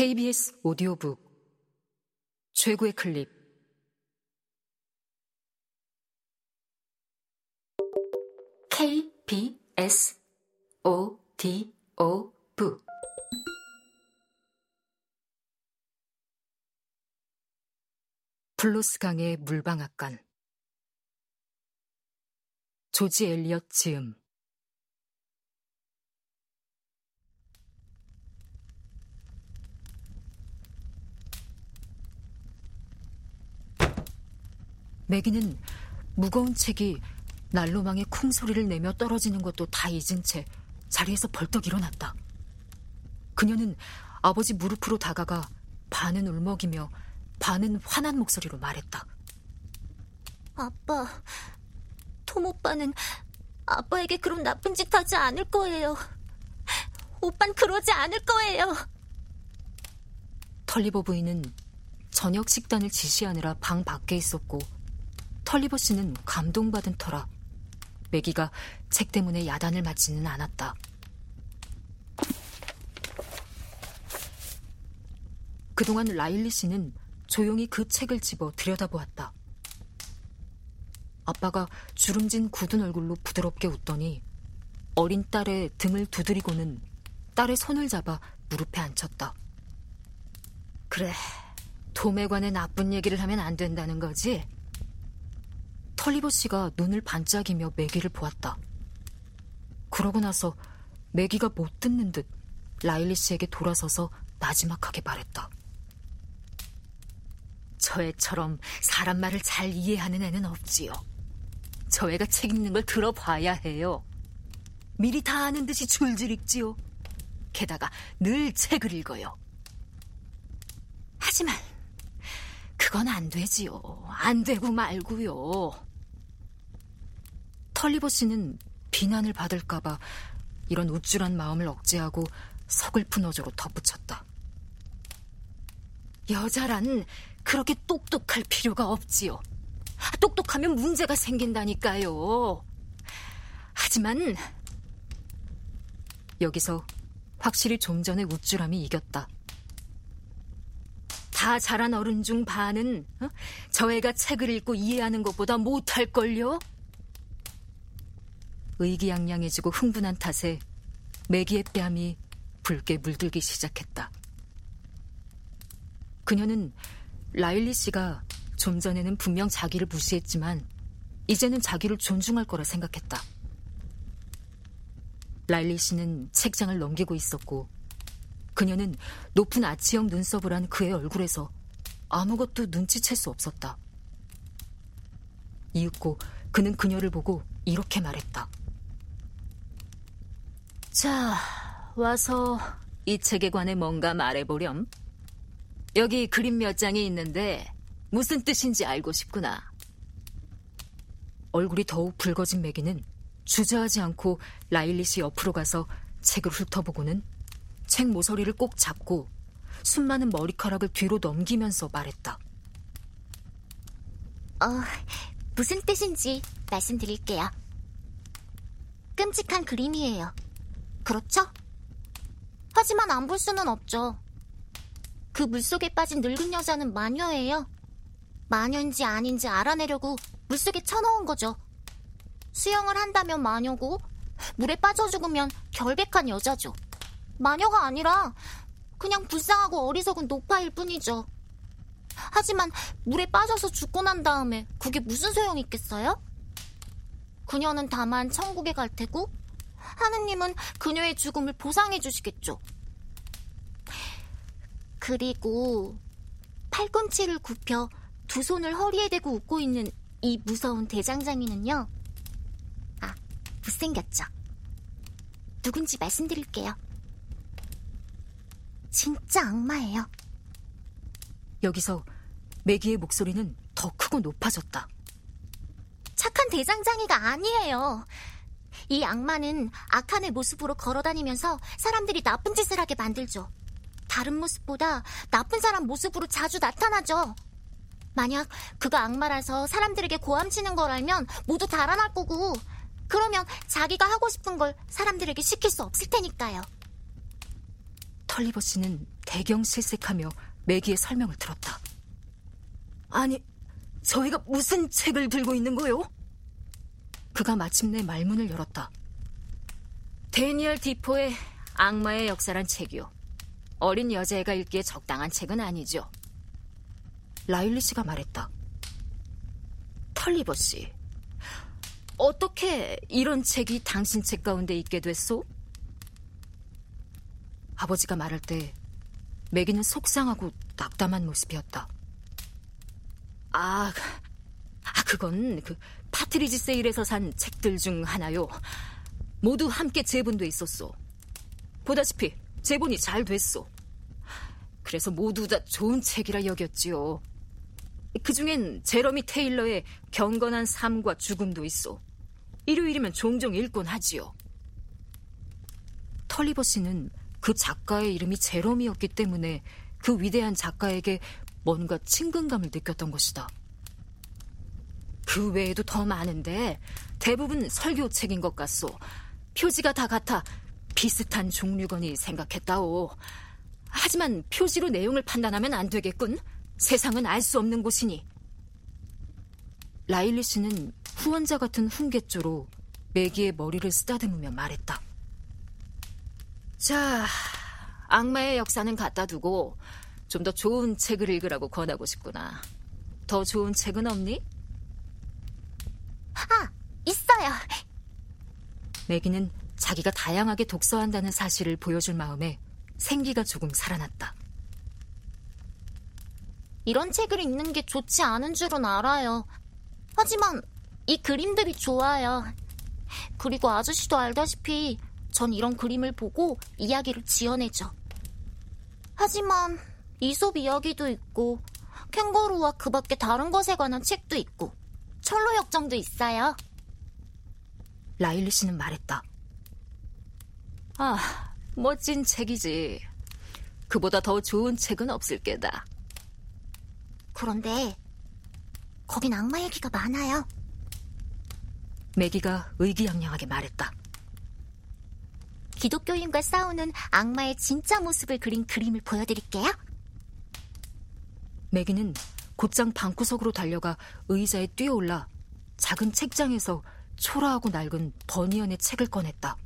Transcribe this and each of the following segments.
KBS 오디오북 최고의 클립. KBS 오디오북. 블루스강의 물방앗간. 조지 엘리엇 지음 매기는 무거운 책이 난로망에 쿵 소리를 내며 떨어지는 것도 다 잊은 채 자리에서 벌떡 일어났다. 그녀는 아버지 무릎으로 다가가 반은 울먹이며 반은 화난 목소리로 말했다. 아빠, 톰 오빠는 아빠에게 그런 나쁜 짓 하지 않을 거예요. 오빤 그러지 않을 거예요. 털리버 부인은 저녁 식단을 지시하느라 방 밖에 있었고 털리버 씨는 감동받은 터라 매기가 책 때문에 야단을 맞지는 않았다. 그동안 라일리 씨는 조용히 그 책을 집어 들여다보았다. 아빠가 주름진 굳은 얼굴로 부드럽게 웃더니 어린 딸의 등을 두드리고는 딸의 손을 잡아 무릎에 앉혔다. 그래, 관해 나쁜 얘기를 하면 안 된다는 거지? 털리버 씨가 눈을 반짝이며 매기를 보았다. 그러고 나서 매기가 못 듣는 듯 라일리 씨에게 돌아서서 나지막하게 말했다. 저 애처럼 사람 말을 잘 이해하는 애는 없지요. 저 애가 책 읽는 걸 들어봐야 해요. 미리 다 아는 듯이 줄줄 읽지요. 게다가 늘 책을 읽어요. 하지만 그건 안 되지요. 안 되고 말고요. 털리버 씨는 비난을 받을까봐 이런 우쭐한 마음을 억제하고 서글픈 어조로 덧붙였다. 여자란 그렇게 똑똑할 필요가 없지요. 똑똑하면 문제가 생긴다니까요. 하지만 여기서 확실히 좀 전에 우쭐함이 이겼다. 다 자란 어른 중 반은 어? 저 애가 책을 읽고 이해하는 것보다 못할걸요? 의기양양해지고 흥분한 탓에 매기의 뺨이 붉게 물들기 시작했다. 그녀는 라일리 씨가 좀 전에는 분명 자기를 무시했지만 이제는 자기를 존중할 거라 생각했다. 라일리 씨는 책장을 넘기고 있었고 그녀는 높은 아치형 눈썹을 한 그의 얼굴에서 아무것도 눈치챌 수 없었다. 이윽고 그는 그녀를 보고 이렇게 말했다. 자, 와서 이 책에 관해 뭔가 말해보렴. 여기 그림 몇 장이 있는데 무슨 뜻인지 알고 싶구나. 얼굴이 더욱 붉어진 매기는 주저하지 않고 라일리 씨 옆으로 가서 책을 훑어보고는 책 모서리를 꼭 잡고 숨 많은 머리카락을 뒤로 넘기면서 말했다. 어, 무슨 뜻인지 말씀드릴게요. 끔찍한 그림이에요. 그렇죠? 하지만 안 볼 수는 없죠. 그 물속에 빠진 늙은 여자는 마녀예요. 마녀인지 아닌지 알아내려고 물속에 쳐넣은 거죠. 수영을 한다면 마녀고 물에 빠져 죽으면 결백한 여자죠. 마녀가 아니라 그냥 불쌍하고 어리석은 노파일 뿐이죠. 하지만 물에 빠져서 죽고 난 다음에 그게 무슨 소용이 있겠어요? 그녀는 다만 천국에 갈 테고 하느님은 그녀의 죽음을 보상해 주시겠죠. 그리고 팔꿈치를 굽혀 두 손을 허리에 대고 웃고 있는 이 무서운 대장장이는요. 아, 못생겼죠? 누군지 말씀드릴게요. 진짜 악마예요. 여기서 매기의 목소리는 더 크고 높아졌다. 착한 대장장이가 아니에요. 이 악마는 악한의 모습으로 걸어다니면서 사람들이 나쁜 짓을 하게 만들죠. 다른 모습보다 나쁜 사람 모습으로 자주 나타나죠. 만약 그가 악마라서 사람들에게 고함치는 걸 알면 모두 달아날 거고, 그러면 자기가 하고 싶은 걸 사람들에게 시킬 수 없을 테니까요. 털리버 씨는 대경실색하며 매기의 설명을 들었다. 아니, 저희가 무슨 책을 들고 있는 거요? 그가 마침내 말문을 열었다. 데니얼 디포의 악마의 역사란 책이요. 어린 여자애가 읽기에 적당한 책은 아니죠. 라일리 씨가 말했다. 털리버 씨, 어떻게 이런 책이 당신 책 가운데 있게 됐소? 아버지가 말할 때 매기는 속상하고 낙담한 모습이었다. 아, 아 그건 그 파트리지 세일에서 산 책들 중 하나요. 모두 함께 재본돼 있었소. 보다시피 재본이 잘 됐소. 그래서 모두 다 좋은 책이라 여겼지요. 그 중엔 제러미 테일러의 경건한 삶과 죽음도 있어. 일요일이면 종종 읽곤 하지요. 털리버 씨는 그 작가의 이름이 제러미였기 때문에 그 위대한 작가에게 뭔가 친근감을 느꼈던 것이다. 그 외에도 더 많은데 대부분 설교책인 것 같소. 표지가 다 같아 비슷한 종류거니 생각했다오. 하지만 표지로 내용을 판단하면 안 되겠군. 세상은 알 수 없는 곳이니. 라일리 씨는 후원자 같은 훈계조로 매기의 머리를 쓰다듬으며 말했다. 자, 악마의 역사는 갖다 두고 좀 더 좋은 책을 읽으라고 권하고 싶구나. 더 좋은 책은 없니? 아, 있어요. 매기는 자기가 다양하게 독서한다는 사실을 보여줄 마음에 생기가 조금 살아났다. 이런 책을 읽는 게 좋지 않은 줄은 알아요. 하지만 이 그림들이 좋아요. 그리고 아저씨도 알다시피 전 이런 그림을 보고 이야기를 지어내죠. 하지만 이솝 이야기도 있고 캥거루와 그 밖에 다른 것에 관한 책도 있고 철로 역정도 있어요. 라일리 씨는 말했다. 아, 멋진 책이지. 그보다 더 좋은 책은 없을 게다. 그런데 거긴 악마 얘기가 많아요. 매기가 의기양양하게 말했다. 기독교인과 싸우는 악마의 진짜 모습을 그린 그림을 보여드릴게요. 매기는 곧장 방구석으로 달려가 의자에 뛰어올라 작은 책장에서 초라하고 낡은 버니언의 책을 꺼냈다.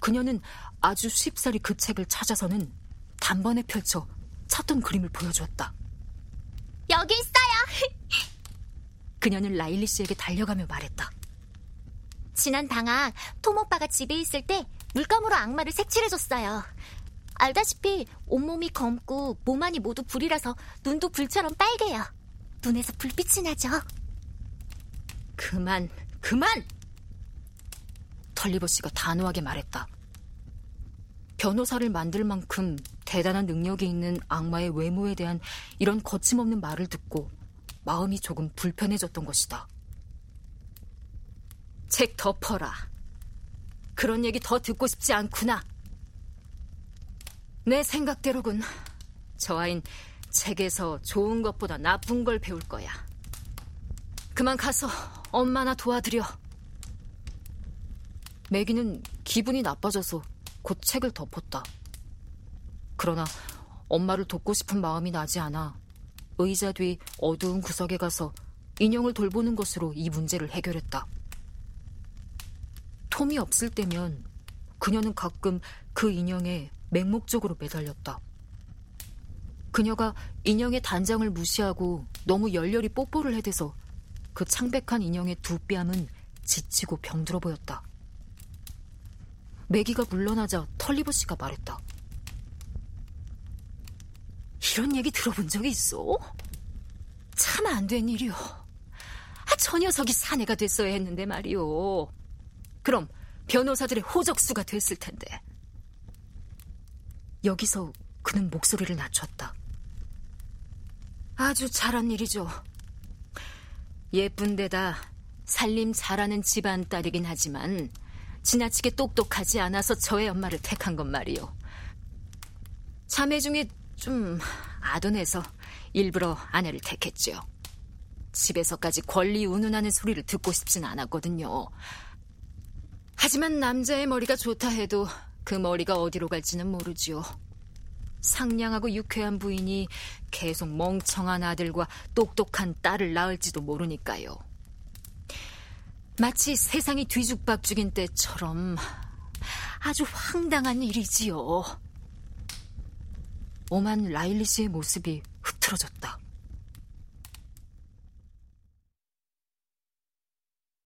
그녀는 아주 쉽사리 그 책을 찾아서는 단번에 펼쳐 찾던 그림을 보여주었다. 여기 있어요. 그녀는 라일리 씨에게 달려가며 말했다. 지난 방학 톰 오빠가 집에 있을 때 물감으로 악마를 색칠해줬어요. 알다시피 온몸이 검고 몸 안이 모두 불이라서 눈도 불처럼 빨개요. 눈에서 불빛이 나죠. 그만, 그만! 털리버 씨가 단호하게 말했다. 변호사를 만들 만큼 대단한 능력이 있는 악마의 외모에 대한 이런 거침없는 말을 듣고 마음이 조금 불편해졌던 것이다. 책 덮어라. 그런 얘기 더 듣고 싶지 않구나. 내 생각대로군. 저 아인 책에서 좋은 것보다 나쁜 걸 배울 거야. 그만 가서 엄마나 도와드려. 매기는 기분이 나빠져서 곧 책을 덮었다. 그러나 엄마를 돕고 싶은 마음이 나지 않아 의자 뒤 어두운 구석에 가서 인형을 돌보는 것으로 이 문제를 해결했다. 톰이 없을 때면 그녀는 가끔 그 인형에 맹목적으로 매달렸다. 그녀가 인형의 단장을 무시하고 너무 열렬히 뽀뽀를 해대서 그 창백한 인형의 두 뺨은 지치고 병들어 보였다. 매기가 물러나자 털리버 씨가 말했다. 이런 얘기 들어본 적이 있어? 참 안 된 일이오. 아, 저 녀석이 사내가 됐어야 했는데 말이오. 그럼 변호사들의 호적수가 됐을 텐데. 여기서 그는 목소리를 낮췄다. 아주 잘한 일이죠. 예쁜 데다 살림 잘하는 집안 딸이긴 하지만 지나치게 똑똑하지 않아서 저의 엄마를 택한 건 말이오. 자매 중에 좀 아둔해서 일부러 아내를 택했지요. 집에서까지 권리 운운하는 소리를 듣고 싶진 않았거든요. 하지만 남자의 머리가 좋다 해도 그 머리가 어디로 갈지는 모르지요. 상냥하고 유쾌한 부인이 계속 멍청한 아들과 똑똑한 딸을 낳을지도 모르니까요. 마치 세상이 뒤죽박죽인 때처럼 아주 황당한 일이지요. 오만 라일리 씨의 모습이 흐트러졌다.